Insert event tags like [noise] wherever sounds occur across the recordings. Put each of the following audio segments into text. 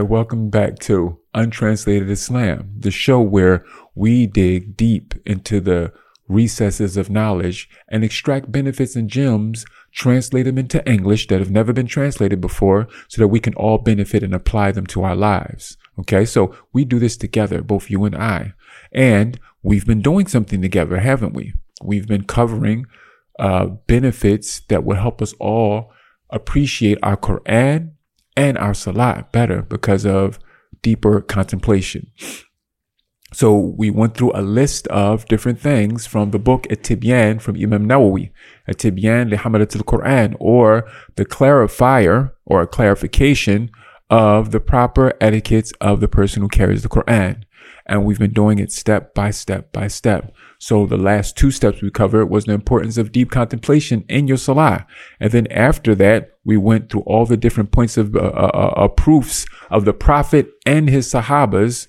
right, welcome back to Untranslated Islam, the show where we dig deep into the recesses of knowledge and extract benefits and gems, translate them into English that have never been translated before so that we can all benefit and apply them to our lives. Okay, so we do this together, both you and I. And we've been doing something together, haven't we? We've been covering uh, benefits that will help us all appreciate our Quran and our Salat better because of deeper contemplation. So we went through a list of different things from the book At-Tibyan from Imam Nawawi, At-Tibyan li al-Quran, or the clarifier or a clarification of the proper etiquettes of the person who carries the Quran. And we've been doing it step by step by step. So the last two steps we covered was the importance of deep contemplation in your salah. And then after that, we went through all the different points of uh, uh, uh, uh proofs of the Prophet and his Sahabas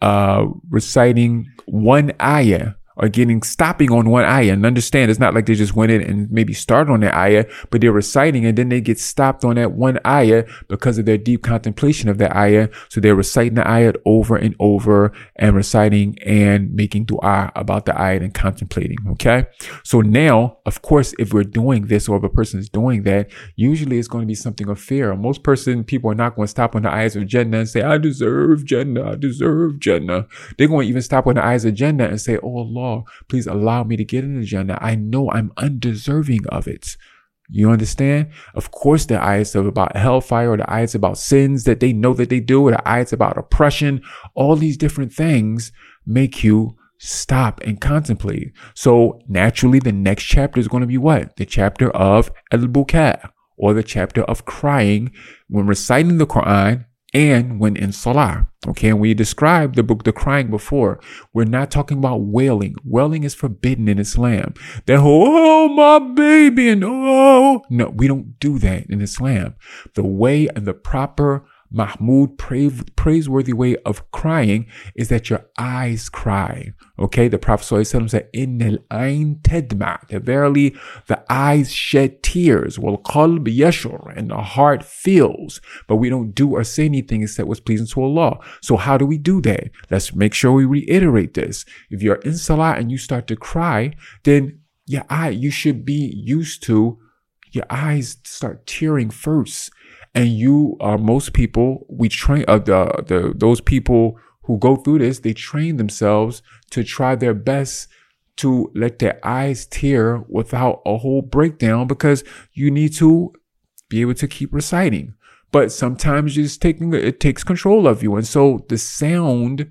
uh, reciting one ayah are getting stopping on one ayah. And understand, it's not like they just went in and maybe started on that ayah, but they're reciting and then they get stopped on that one ayah because of their deep contemplation of that ayah. So they're reciting the ayah over and over and reciting and making dua about the ayah and contemplating. Okay. So now, of course, if we're doing this or if a person is doing that, usually it's going to be something of fear. Most person, people are not going to stop on the ayahs of Jannah and say, I deserve Jannah. I deserve Jannah. They're going to even stop on the ayahs of Jannah and say, Oh Allah, please allow me to get into Jannah. I know I'm undeserving of it. You understand? Of course, the ayats are about hellfire, or the ayats about sins that they know that they do, or the ayats about oppression. All these different things make you stop and contemplate. So naturally, the next chapter is going to be what? The chapter of al buka, or the chapter of crying when reciting the Quran and when in salah. Okay, and we described the book, the crying before. We're not talking about wailing. Wailing is forbidden in Islam. That whole, oh, my baby, and oh, no, we don't do that in Islam. The way and the proper Mahmud praiseworthy way of crying is that your eyes cry. Okay, the Prophet sallallahu alaihi wasallam said, "In al ain tedma." That verily the eyes shed tears. Well, qalb yashur, and the heart feels. But we don't do or say anything except what's pleasing to Allah. So how do we do that? Let's make sure we reiterate this. If you're in salah and you start to cry, then your eye you should be used to your eyes start tearing first and you are most people we train uh, the, the those people who go through this they train themselves to try their best to let their eyes tear without a whole breakdown because you need to be able to keep reciting. But sometimes just taking it takes control of you. And so the sound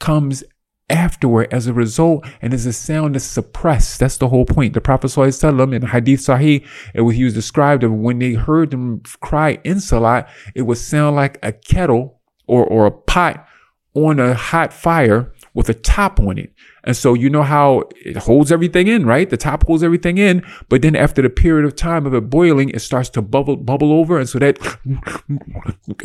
comes afterward as a result and as a sound is suppressed. That's the whole point. The Prophet ﷺ in Hadith Sahih, it was, he was described of when they heard them cry in Salat, it would sound like a kettle or, or a pot on a hot fire with a top on it. And so you know how it holds everything in, right? The top holds everything in, but then after the period of time of it boiling, it starts to bubble bubble over, and so that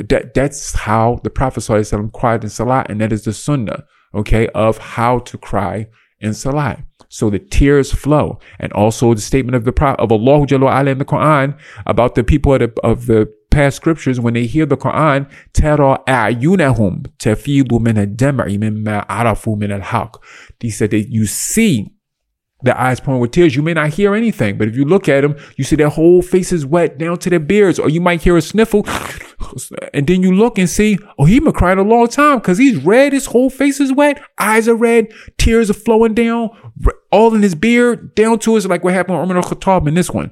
that that's how the Prophet ﷺ cried in Salat, and that is the Sunnah okay, of how to cry in Salat. So the tears flow. And also the statement of the Prophet of Allah in the Quran about the people of the, of the past scriptures when they hear the Quran, تَرَى أَعْيُنَهُمْ تَفِيضُ مِنَ الدَّمْعِ مِمَّا عَرَفُوا مِنَ الْحَقِّ He said that you see the eyes pouring with tears. You may not hear anything, but if you look at them, you see their whole face is wet down to their beards, or you might hear a sniffle. [laughs] And then you look and see, oh, he been crying a long time because he's red. His whole face is wet. Eyes are red. Tears are flowing down, all in his beard, down to his, like what happened with Umar al-Khattab in this one.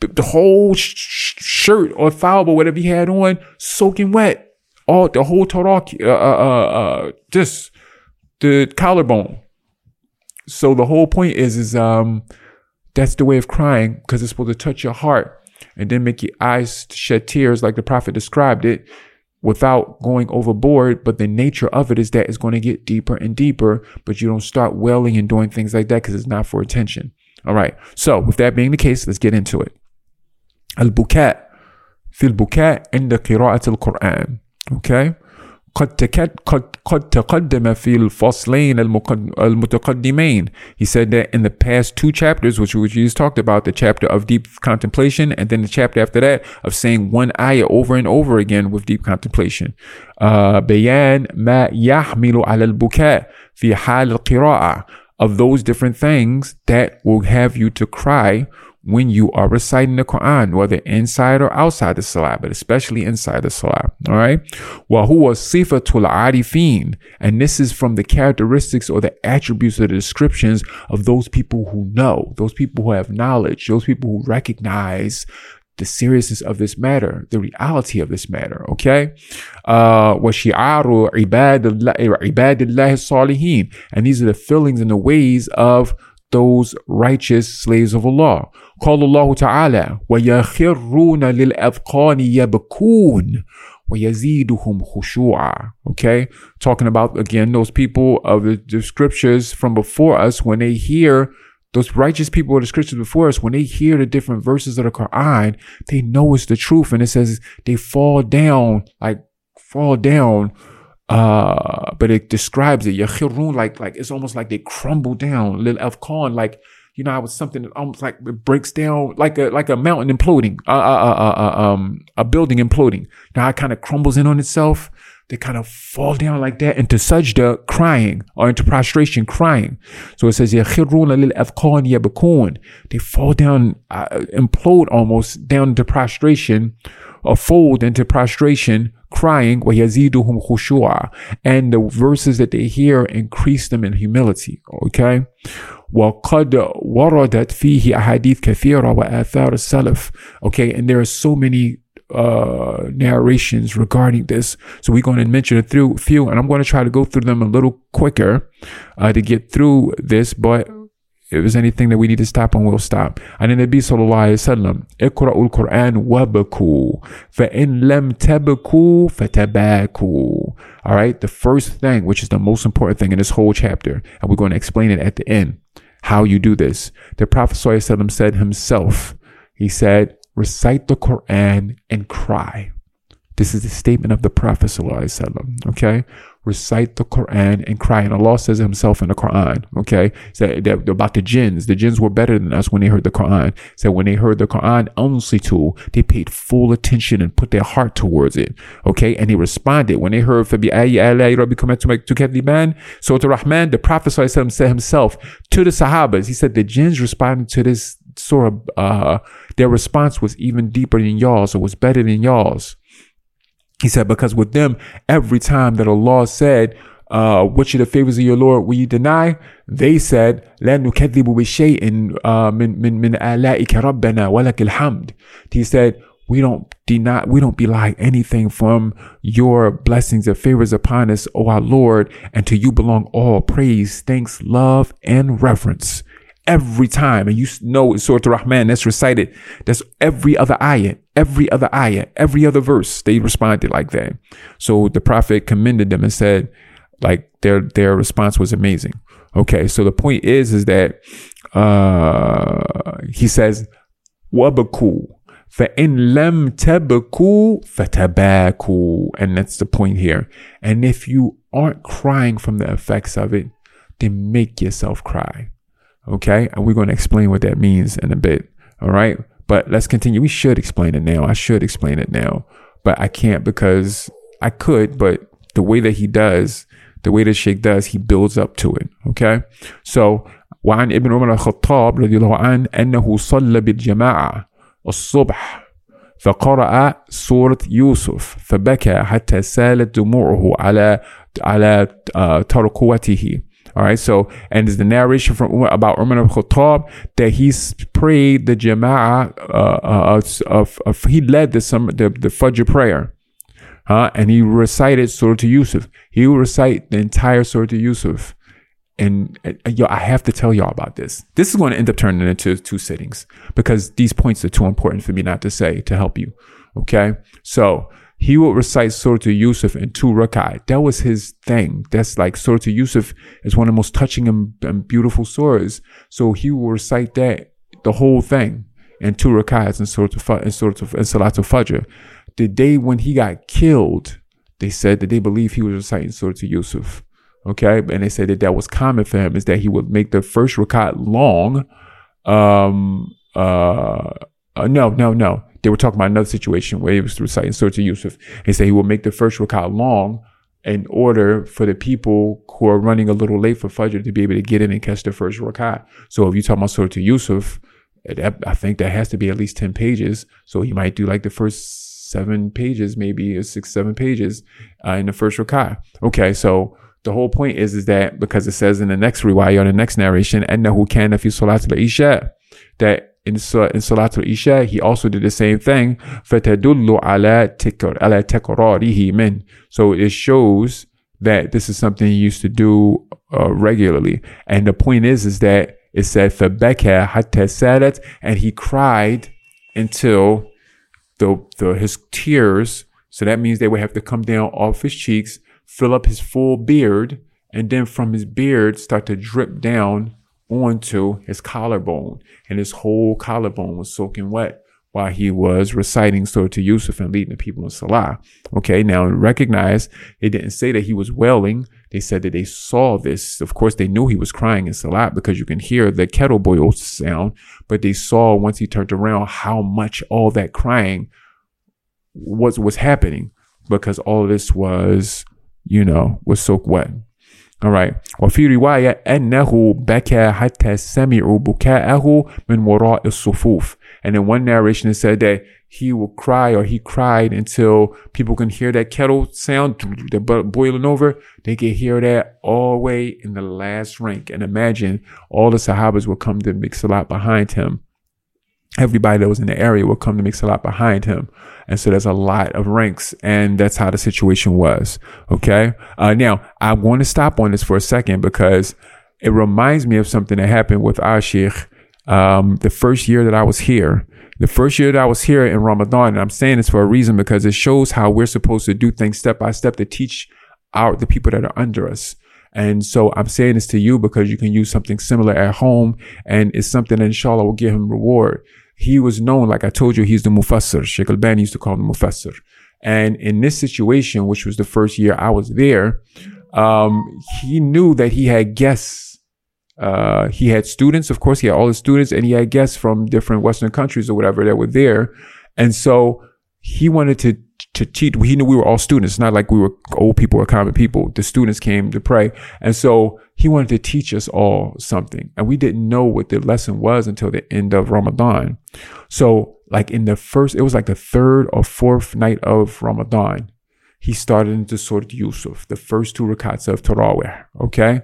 The whole sh- shirt or foul or whatever he had on, soaking wet. All the whole tarak, uh, uh, uh, uh, just the collarbone so the whole point is, is um, that's the way of crying because it's supposed to touch your heart and then make your eyes shed tears, like the prophet described it, without going overboard. But the nature of it is that it's going to get deeper and deeper, but you don't start wailing and doing things like that because it's not for attention. All right. So with that being the case, let's get into it. Al bukat, fil bukat, in the qira'at al Quran. Okay. قد قد قد تقدم في الفصلين المتقدمين. He said that in the past two chapters, which we just talked about, the chapter of deep contemplation, and then the chapter after that of saying one ayah over and over again with deep contemplation. Uh, بيان ما يحمل على البكاء في حال القراءة of those different things that will have you to cry when you are reciting the Quran, whether inside or outside the Salah, but especially inside the Salah. All right. وَهُوَ صِفَةُ الْعَارِفِينَ And this is from the characteristics or the attributes or the descriptions of those people who know, those people who have knowledge, those people who recognize the seriousness of this matter, the reality of this matter, okay? Uh, وَشِعَارُ عِبَادِ اللَّهِ الصَّالِحِينَ And these are the feelings and the ways of those righteous slaves of Allah. قال الله تعالى ويخرون للأذقان يبكون ويزيدهم خشوعا okay talking about again those people of the, the scriptures from before us when they hear those righteous people of the scriptures before us when they hear the different verses of the Quran they know it's the truth and it says they fall down like fall down uh, but it describes it. Yakhirun, like like it's almost like they crumble down. Lil Afkhan, like you know, I was something that almost like it breaks down like a like a mountain imploding, uh, uh, uh, uh, um, a building imploding. Now it kind of crumbles in on itself. They kind of fall down like that into sajda, crying, or into prostration, crying. So it says, يَخِرُّونَ لِلْأَذْقَانِ يَبْكُونَ They fall down, uh, implode almost down into prostration, or fold into prostration, crying, وَيَزِيدُهُمْ خُشُوعًا And the verses that they hear increase them in humility. Okay? وقد وردت فيه أحاديث كثيرة وآثار السلف. Okay, and there are so many uh, narrations regarding this. So we're going to mention a few, and I'm going to try to go through them a little quicker uh, to get through this. But if there's anything that we need to stop on, we'll stop. And the Nabi sallallahu alayhi wa sallam, اقرأوا القرآن وبكوا فإن لم تبكوا فتباكوا. All right, the first thing, which is the most important thing in this whole chapter, and we're going to explain it at the end, how you do this. The Prophet sallallahu said himself, he said, recite the Quran and cry. This is the statement of the Prophet okay? Recite the Quran and cry. And Allah says himself in the Quran, okay? Said that, about the jinns. The jinns were better than us when they heard the Quran. Said when they heard the Quran, honestly too, they paid full attention and put their heart towards it, okay? And they responded. When they heard, so to Rahman, the Prophet said himself to the Sahabas, he said the jinns responded to this sort of, uh, their response was even deeper than y'all's. It was better than y'all's. He said, because with them, every time that Allah said, uh, which of the favors of your Lord will you deny? They said, لا نكذب بشيء من من من آلائك ربنا ولك الحمد. He said, we don't deny, we don't belie anything from your blessings and favors upon us, O our Lord, and to you belong all praise, thanks, love, and reverence every time. And you know it's Surah Rahman that's recited. That's every other ayah, every other ayah, every other verse. They responded like that. So the Prophet commended them and said, like their their response was amazing. Okay, so the point is is that uh he says, Wabaku. فَإِن لَمْ تَبْكُوا فَتَبَاكُوا And that's the point here. And if you aren't crying from the effects of it, then make yourself cry. Okay. And we're going to explain what that means in a bit. All right. But let's continue. We should explain it now. I should explain it now, but I can't because I could, but the way that he does, the way that Sheikh does, he builds up to it. Okay. So وعن ابن عمر الخطاب رضي الله عنه أنه صلى بالجماعة الصبح فقرأ سورة يوسف فبكى حتى سالت دموعه على على تركوته all right. So, and there's the narration from about Umar al Khattab that he prayed the Jama'ah, uh, uh, of, of, he led the, some, the, the Fajr prayer. Huh? And he recited Surah to Yusuf. He will recite the entire Surah to Yusuf. And yo, I have to tell y'all about this. This is going to end up turning into two sittings because these points are too important for me not to say to help you. Okay. So, he would recite Surah Yusuf in two rakat. That was his thing. That's like Surah Yusuf is one of the most touching and, and beautiful surahs. So he would recite that, the whole thing, in two rakats in Surah in Surah in Salatul Fajr. The day when he got killed, they said that they believe he was reciting Surah Yusuf. Okay, and they said that that was common for him is that he would make the first rakat long. Um, uh, uh, no, no, no they were talking about another situation where he was reciting Surah to Yusuf. He said he will make the first rakah long in order for the people who are running a little late for Fajr to be able to get in and catch the first rakah. So if you talk about Surah to Yusuf, eh, I think that has to be at least 10 pages. So he might do like the first seven pages, maybe six, seven pages uh, in the first rakah. Okay, so the whole point is, is that because it says in the next riwayah, in the next narration, and kana fi salat al-isha, that in, in Salatul Isha, he also did the same thing. فَتَدُلُّ عَلَى تَكْرَارِهِ مِنْ So it shows that this is something he used to do uh, regularly. And the point is, is that it said فَبَكَى حَتَّى سَالَتْ And he cried until the, the his tears, so that means they would have to come down off his cheeks, fill up his full beard, and then from his beard start to drip down onto his collarbone, and his whole collarbone was soaking wet while he was reciting Surah to Yusuf and leading the people in Salah. Okay, now recognize they didn't say that he was wailing. They said that they saw this. Of course, they knew he was crying in Salah because you can hear the kettle boil sound, but they saw once he turned around how much all that crying was was happening because all this was, you know, was soaked wet. Alright. وفي رواية أنه بكى حتى سمعوا بكاءه من وراء الصفوف. And in one narration it said that he would cry or he cried until people can hear that kettle sound, the boiling over. They could hear that all the way in the last rank. And imagine all the Sahabas would come to make salat behind him. Everybody that was in the area would come to make salat behind him. And so there's a lot of ranks, and that's how the situation was. Okay. Uh, now I want to stop on this for a second because it reminds me of something that happened with sheikh um, the first year that I was here. The first year that I was here in Ramadan, and I'm saying this for a reason because it shows how we're supposed to do things step by step to teach our the people that are under us. And so I'm saying this to you because you can use something similar at home, and it's something that inshallah will give him reward he was known, like I told you, he's the Mufassir. Sheikh Albani used to call him Mufassir. And in this situation, which was the first year I was there, um, he knew that he had guests. Uh, he had students, of course, he had all the students, and he had guests from different Western countries or whatever that were there. And so he wanted to to teach. He knew we were all students, It's not like we were old people or common people. The students came to pray. And so he wanted to teach us all something. And we didn't know what the lesson was until the end of Ramadan. So, like in the first, it was like the third or fourth night of Ramadan, he started into Surah Yusuf, the first two rakats of Tarawih. Okay.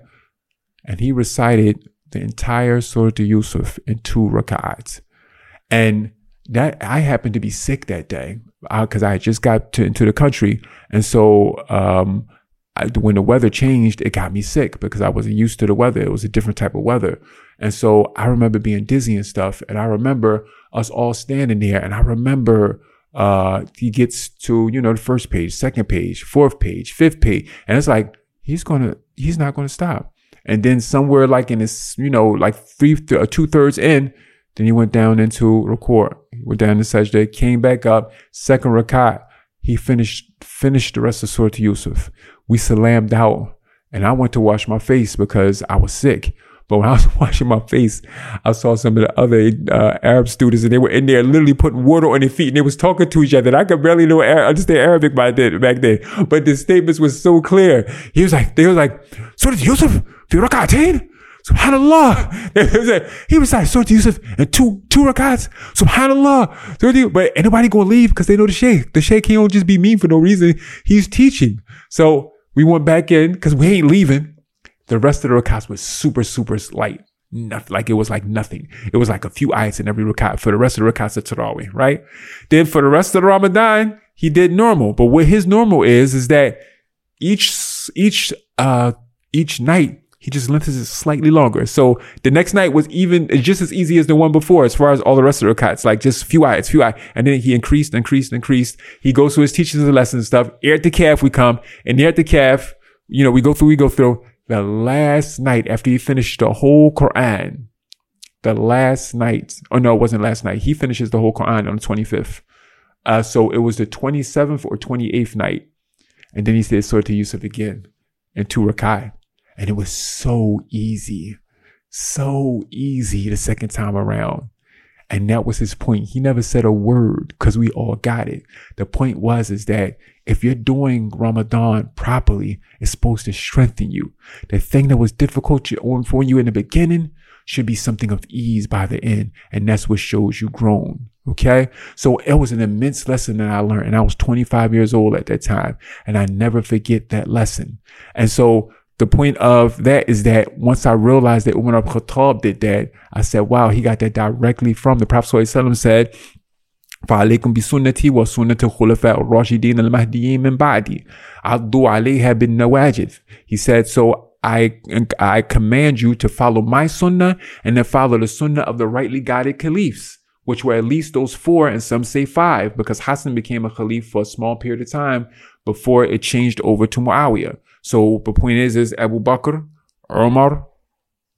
And he recited the entire Surah Yusuf in two rakats. And that I happened to be sick that day because uh, I just got to, into the country, and so um, I, when the weather changed, it got me sick because I wasn't used to the weather. It was a different type of weather, and so I remember being dizzy and stuff. And I remember us all standing there, and I remember uh, he gets to you know the first page, second page, fourth page, fifth page, and it's like he's gonna, he's not gonna stop. And then somewhere like in this, you know, like three, th- uh, two thirds in, then he went down into record. Went down to sajda, came back up, second rakat. He finished finished the rest of Surah to Yusuf. We salammed out, and I went to wash my face because I was sick. But when I was [laughs] washing my face, I saw some of the other uh, Arab students, and they were in there literally putting water on their feet, and they was talking to each other. And I could barely know understand Arabic by then, back then, but the statements was so clear. He was like, they was like, Surah Yusuf, fi rakatain. Subhanallah. [laughs] he like, Surah Yusuf and two, two rakats. Subhanallah. But anybody gonna leave because they know the Sheikh. The Sheikh, he don't just be mean for no reason. He's teaching. So we went back in because we ain't leaving. The rest of the rakats was super, super light. Nothing, like it was like nothing. It was like a few ayats in every rakat for the rest of the rakats of Tarawih, right? Then for the rest of the Ramadan, he did normal. But what his normal is, is that each, each, uh, each night he just lengthens it slightly longer. So the next night was even just as easy as the one before, as far as all the rest of the cuts, like just few ayahs, few ayahs. And then he increased, increased, increased. He goes through his teachings and lessons and stuff. Here at the Kahf, we come, and here at the Kahf, you know, we go through, we go through. The last night after he finished the whole Quran, the last night, oh no, it wasn't last night. He finishes the whole Quran on the 25th. Uh, so it was the 27th or 28th night And then he said Surah to Yusuf again and two Rakai. And it was so easy, so easy the second time around. And that was his point. He never said a word because we all got it. The point was, is that if you're doing Ramadan properly, it's supposed to strengthen you. The thing that was difficult for you in the beginning should be something of ease by the end. And that's what shows you grown. Okay. So it was an immense lesson that I learned. And I was 25 years old at that time. And I never forget that lesson. And so the point of that is that once I realized that Umar ibn Khattab did that, I said, wow, he got that directly from the Prophet ﷺ said, فعليكم بسنتي وسنة الخلفاء الراشدين المهديين من بعدي عضوا عليها بالنواجذ. He said, so I, I command you to follow my sunnah and then follow the sunnah of the rightly guided caliphs, which were at least those four and some say five because Hassan became a caliph for a small period of time before it changed over to Muawiyah. So the point is, is Abu Bakr, Umar,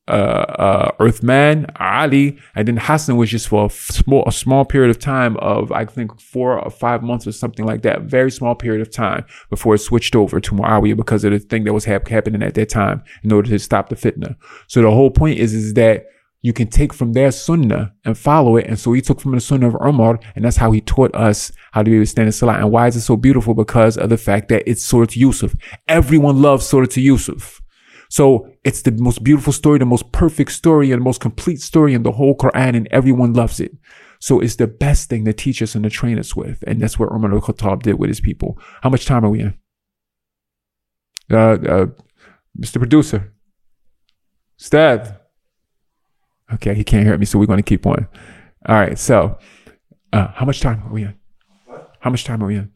uh, uh, Uthman, Ali, and then Hassan was just for a small, a small period of time of, I think, four or five months or something like that. Very small period of time before it switched over to Muawiyah because of the thing that was happening at that time in order to stop the fitna. So the whole point is, is that you can take from their sunnah and follow it. And so he took from the sunnah of Umar, and that's how he taught us how to be able to stand in salah. And why is it so beautiful? Because of the fact that it's Surah to Yusuf. Everyone loves Surah to Yusuf. So it's the most beautiful story, the most perfect story, and the most complete story in the whole Quran, and everyone loves it. So it's the best thing to teach us and to train us with. And that's what Umar al-Khattab did with his people. How much time are we in? Uh, uh, Mr. Producer. Stad. Okay, he can't hear me, so we're going to keep on. All right, so uh, how much time are we in? What? How much time are we in?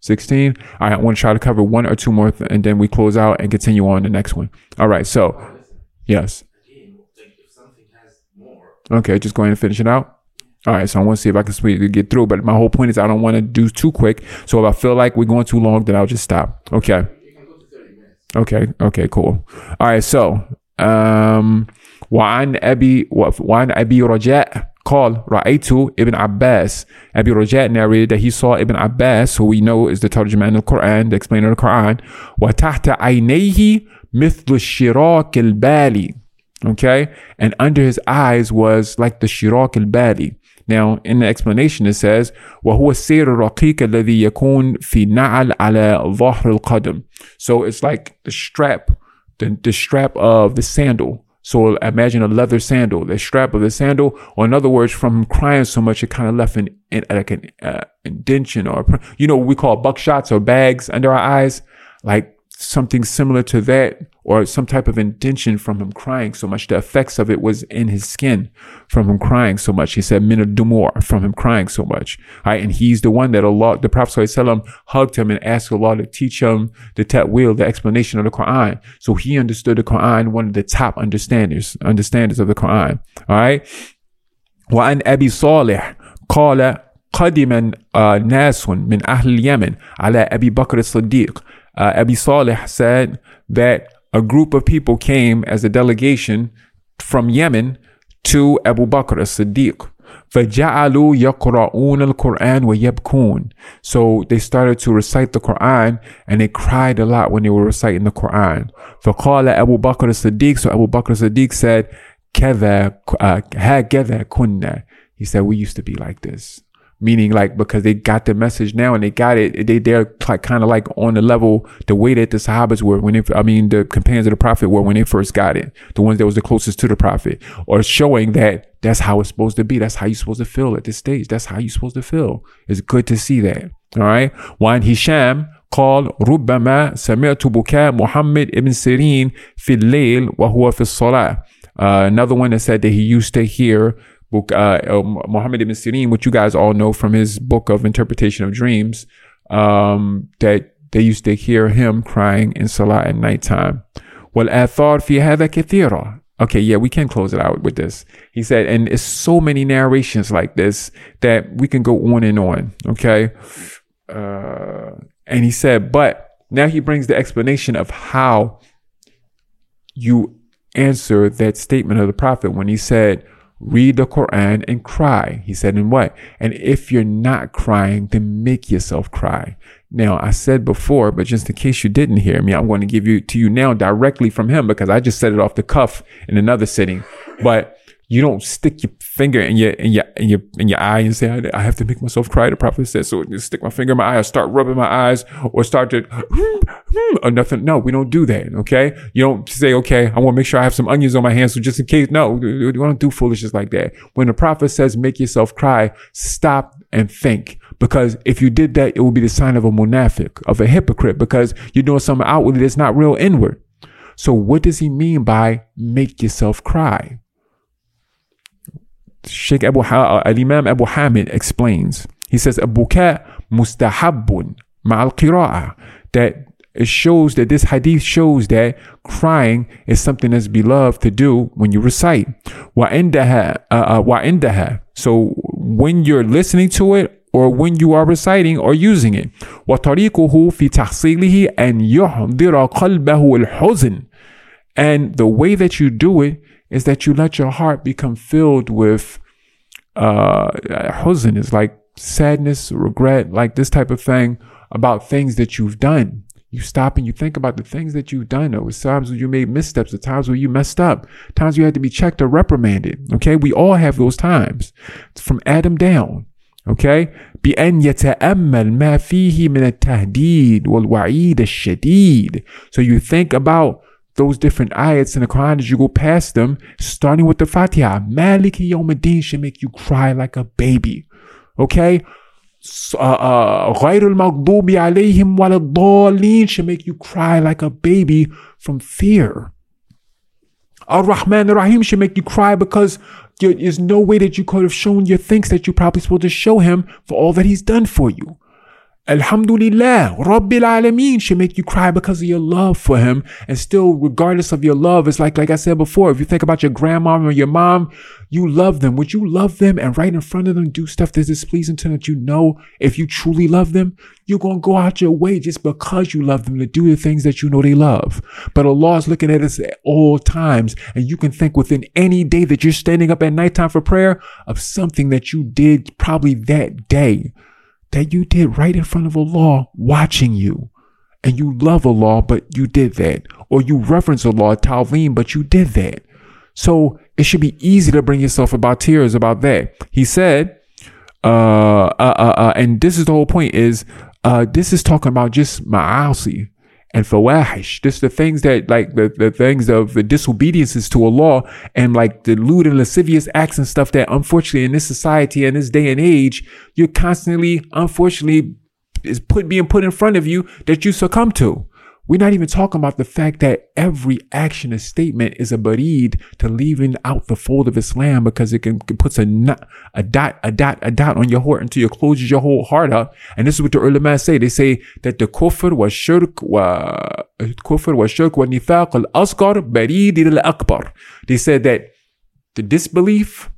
16. All right, I want to try to cover one or two more, th- and then we close out and continue on the next one. All right, so yes. Okay, just go ahead and finish it out. All right, so I want to see if I can speed, to get through, but my whole point is I don't want to do too quick. So if I feel like we're going too long, then I'll just stop. Okay. Okay. Okay. Cool. All right. So, um, وعن أبي وعن أبي رجاء قال رأيت ابن Abbas. Abi Rajat narrated that he saw Ibn Abbas, who we know is the Tarjuman of the Quran, the explainer of the Quran, وتحت عينيه مثل الشراك البالي. Okay? And under his eyes was like the shirak al-bali. Now, in the explanation, it says, وهو السير الرقيق الذي يكون في نعل على ظهر القدم. So it's like the strap, the, the strap of the sandal so imagine a leather sandal, the strap of the sandal, or in other words, from crying so much, it kind of left an, like an uh, indention or, you know, we call buckshots or bags under our eyes, like something similar to that or some type of indention from him crying so much. The effects of it was in his skin from him crying so much. He said, Minna Dumor from him crying so much. Right. And he's the one that Allah, the Prophet ﷺ hugged him and asked Allah to teach him the ta'wil, the explanation of the Quran. So he understood the Quran, one of the top understanders, understanders of the Quran. All right. وعن أبي صالح قال قدم ناس من أهل اليمن على أبي بكر الصديق uh, Abi Saleh said that a group of people came as a delegation from Yemen to Abu Bakr as-Siddiq. فجعلوا يقرؤون القرآن ويبكون. So they started to recite the Quran and they cried a lot when they were reciting the Quran. فقال أبو بكر الصديق So Abu Bakr as-Siddiq said كذا هكذا كنا. He said we used to be like this meaning like because they got the message now and they got it they they're like kind of like on the level the way that the sahabas were when they, i mean the companions of the prophet were when they first got it the ones that was the closest to the prophet or showing that that's how it's supposed to be that's how you're supposed to feel at this stage that's how you're supposed to feel it's good to see that all right وعن هشام قال ربما سمعت بكاء محمد ابن سيرين في الليل وهو في الصلاة uh, another one that said that he used to hear book, uh, uh Muhammad Ibn Sirin, which you guys all know from his book of interpretation of dreams, um, that they used to hear him crying in Salah at nighttime. Well, athar fiha hada kathira. Okay, yeah, we can close it out with this. He said, and it's so many narrations like this that we can go on and on. Okay. Uh, and he said, but now he brings the explanation of how you answer that statement of the prophet when he said, read the Quran and cry. He said, and what? And if you're not crying, then make yourself cry. Now, I said before, but just in case you didn't hear me, I'm going to give you to you now directly from him because I just said it off the cuff in another sitting. But you don't stick your finger in your in your in your in your eye and say, I, I have to make myself cry. The prophet said, so just stick my finger in my eye, or start rubbing my eyes, or start to or nothing. No, we don't do that. Okay, you don't say, okay, I want to make sure I have some onions on my hands, so just in case. No, we don't do foolishness like that. When the prophet says, make yourself cry, stop and think. Because if you did that, it would be the sign of a munafiq, of a hypocrite, because you're doing something outwardly that's not real inward. So what does he mean by make yourself cry? Sheikh Abu ha- uh, Imam Abu Hamid explains. He says, "Abuka mustahabun ma'al qira'ah." That it shows that this hadith shows that crying is something that's beloved to do when you recite. وَعِنْدَهَا, uh, uh, وَعِنْدَهَا. So when you're listening to it or when you are reciting or using it. وطريقه في تحصيله أن يحضر قلبه الحزن. And the way that you do it is that you let your heart become filled with uh huzn is like sadness, regret, like this type of thing about things that you've done. You stop and you think about the things that you've done. There was times when you made missteps, the times where you messed up, times you had to be checked or reprimanded. Okay. We all have those times from Adam down. Okay. بأن يتأمل ما فيه من التهديد والوعيد الشديد. So you think about those different ayats in the Quran as you go past them, starting with the Fatiha. Maliki Yawmuddin should make you cry like a baby. Okay? غير المغضوب عليهم ولا الضالين should make you cry like a baby from fear. Ar-Rahman Ar-Rahim should make you cry because there's no way that you could have shown your thanks that you're probably supposed to show him for all that he's done for you. Alhamdulillah, Rabbil Alameen should make you cry because of your love for him. And still, regardless of your love, it's like, like I said before, if you think about your grandma or your mom, you love them. Would you love them and right in front of them do stuff that's displeasing to them that you know if you truly love them, you're going to go out your way just because you love them to do the things that you know they love. But Allah is looking at us at all times. And you can think within any day that you're standing up at nighttime for prayer of something that you did probably that day that you did right in front of Allah watching you. And you love Allah, but you did that. Or you reverence Allah, Talveen, but you did that. So it should be easy to bring yourself about tears about that. He said, uh, uh, uh, uh and this is the whole point is, uh, this is talking about just ma'asi and fawahish. Just the things that like the, the things of the disobediences to Allah and like the lewd and lascivious acts and stuff that unfortunately in this society and this day and age, you're constantly, unfortunately, is put being put in front of you that you succumb to. We're not even talking about the fact that every action and statement is a barid to leaving out the fold of Islam because it can it puts a, a dot, a dot, a dot on your heart until you closes your whole heart up. And this is what the ulama say. They say that the kufr was shirk wa kufr was shirk wa nifaq al asghar barid al akbar. They said that the disbelief,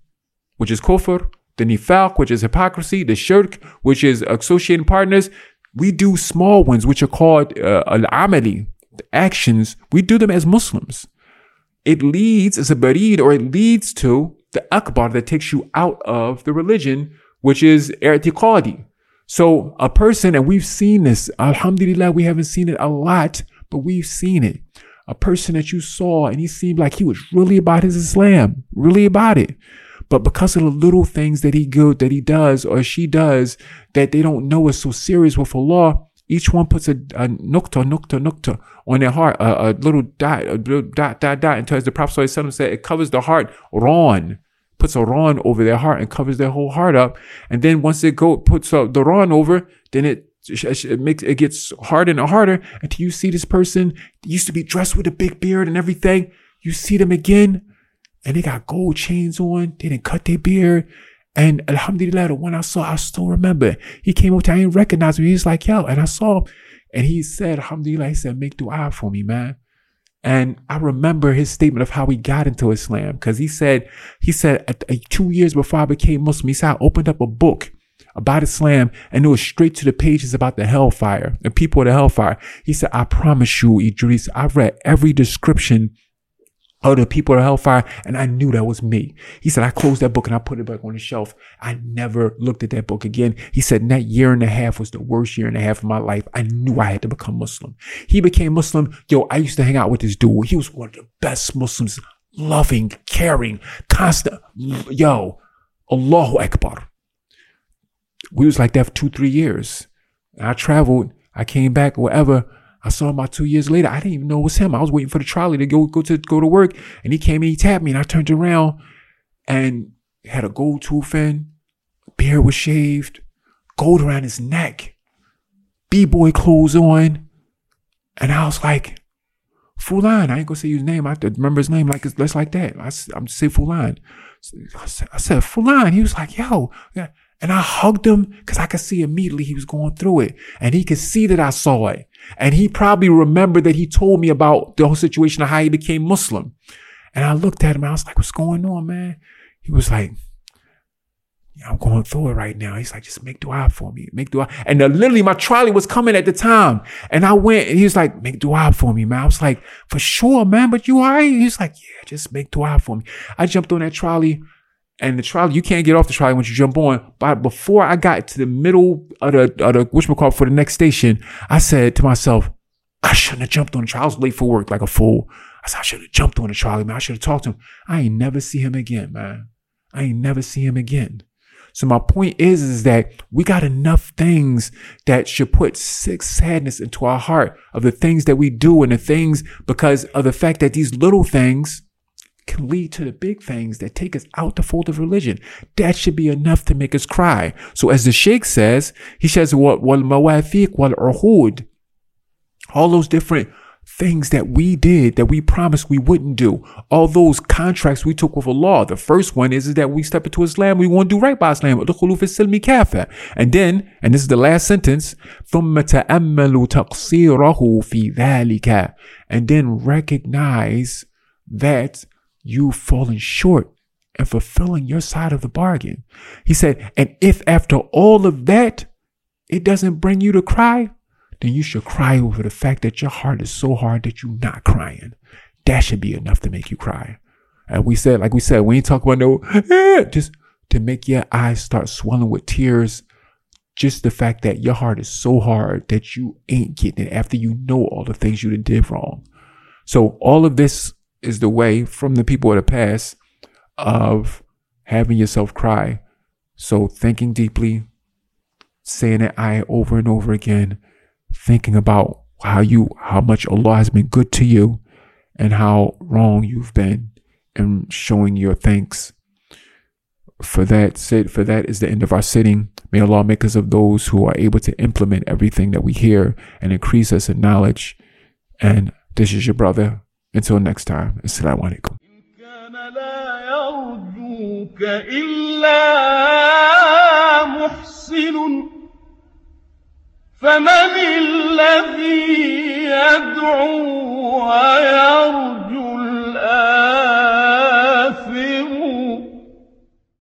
which is kufr, the nifaq, which is hypocrisy, the shirk, which is associating partners, we do small ones, which are called uh, al-amali, actions. We do them as Muslims. It leads as a barid, or it leads to the akbar that takes you out of the religion, which is i'tiqadi. So a person, and we've seen this, alhamdulillah, we haven't seen it a lot, but we've seen it. A person that you saw and he seemed like he was really about his Islam, really about it. But because of the little things that he good that he does or she does that they don't know is so serious with Allah, each one puts a, a nukta, nukta, nukta on their heart, a, a little dot, a little dot, dot, dot, until as the Prophet said, it covers the heart, ron, puts a ron over their heart and covers their whole heart up. And then once it go puts uh, the ron over, then it it makes it gets harder and harder until you see this person used to be dressed with a big beard and everything. You see them again, and they got gold chains on. They didn't cut their beard. And Alhamdulillah, the one I saw, I still remember. He came up to me, I didn't recognize me. He's like, yo, and I saw him. And he said, Alhamdulillah, he said, make dua for me, man. And I remember his statement of how he got into Islam. Cause he said, he said, uh, two years before I became Muslim, he said, I opened up a book about Islam and it was straight to the pages about the hellfire and people of the hellfire. He said, I promise you, Idris, I've read every description of the people of hellfire. And I knew that was me. He said, I closed that book and I put it back on the shelf. I never looked at that book again. He said, that year and a half was the worst year and a half of my life. I knew I had to become Muslim. He became Muslim. Yo, I used to hang out with this dude. He was one of the best Muslims, loving, caring, constant. Yo, Allahu Akbar. We was like that for two, three years. I traveled. I came back, whatever. I saw him about two years later. I didn't even know it was him. I was waiting for the trolley to go go to go to work, and he came and he tapped me, and I turned around, and had a gold tooth in, beard was shaved, gold around his neck, b boy clothes on, and I was like, Fulan. I ain't gonna say his name. I remember his name like it's less like that. I, I'm say Fulan. I said, I said Fulan. He was like, Yo, yeah. And I hugged him because I could see immediately he was going through it. And he could see that I saw it. And he probably remembered that he told me about the whole situation of how he became Muslim. And I looked at him. I was like, what's going on, man? He was like, yeah, I'm going through it right now. He's like, just make dua for me. Make dua. And uh, literally my trolley was coming at the time. And I went and he was like, make dua for me, man. I was like, for sure, man. But you right? He's like, yeah, just make dua for me. I jumped on that trolley and the trolley, you can't get off the trolley once you jump on. But before I got to the middle of the, of the whatchamacallit for the next station, I said to myself, I shouldn't have jumped on the trolley. I was late for work like a fool. I said, I should have jumped on the trolley, man. I should have talked to him. I ain't never see him again, man. I ain't never see him again. So my point is, is that we got enough things that should put sick sadness into our heart of the things that we do and the things because of the fact that these little things can lead to the big things that take us out the fold of religion. That should be enough to make us cry. So as the Sheikh says, he says, wal mawafiq wal uhud. All those different things that we did that we promised we wouldn't do. All those contracts we took with Allah. The first one is, is that we step into Islam, we want to do right by Islam. And then, and this is the last sentence, and then recognize that you've fallen short and fulfilling your side of the bargain. He said, and if after all of that, it doesn't bring you to cry, then you should cry over the fact that your heart is so hard that you're not crying. That should be enough to make you cry. And we said, like we said, we ain't talk about no, eh, just to make your eyes start swelling with tears. Just the fact that your heart is so hard that you ain't getting it after you know all the things you did wrong. So all of this is the way from the people of the past of having yourself cry. So thinking deeply, saying that I over and over again, thinking about how you how much Allah has been good to you and how wrong you've been and showing your thanks. For that sit for that is the end of our sitting. May Allah make us of those who are able to implement everything that we hear and increase us in knowledge. And this is your brother Until next time, Assalamu alaikum. إلا محسن فمن الذي يدعو ويرجو الآن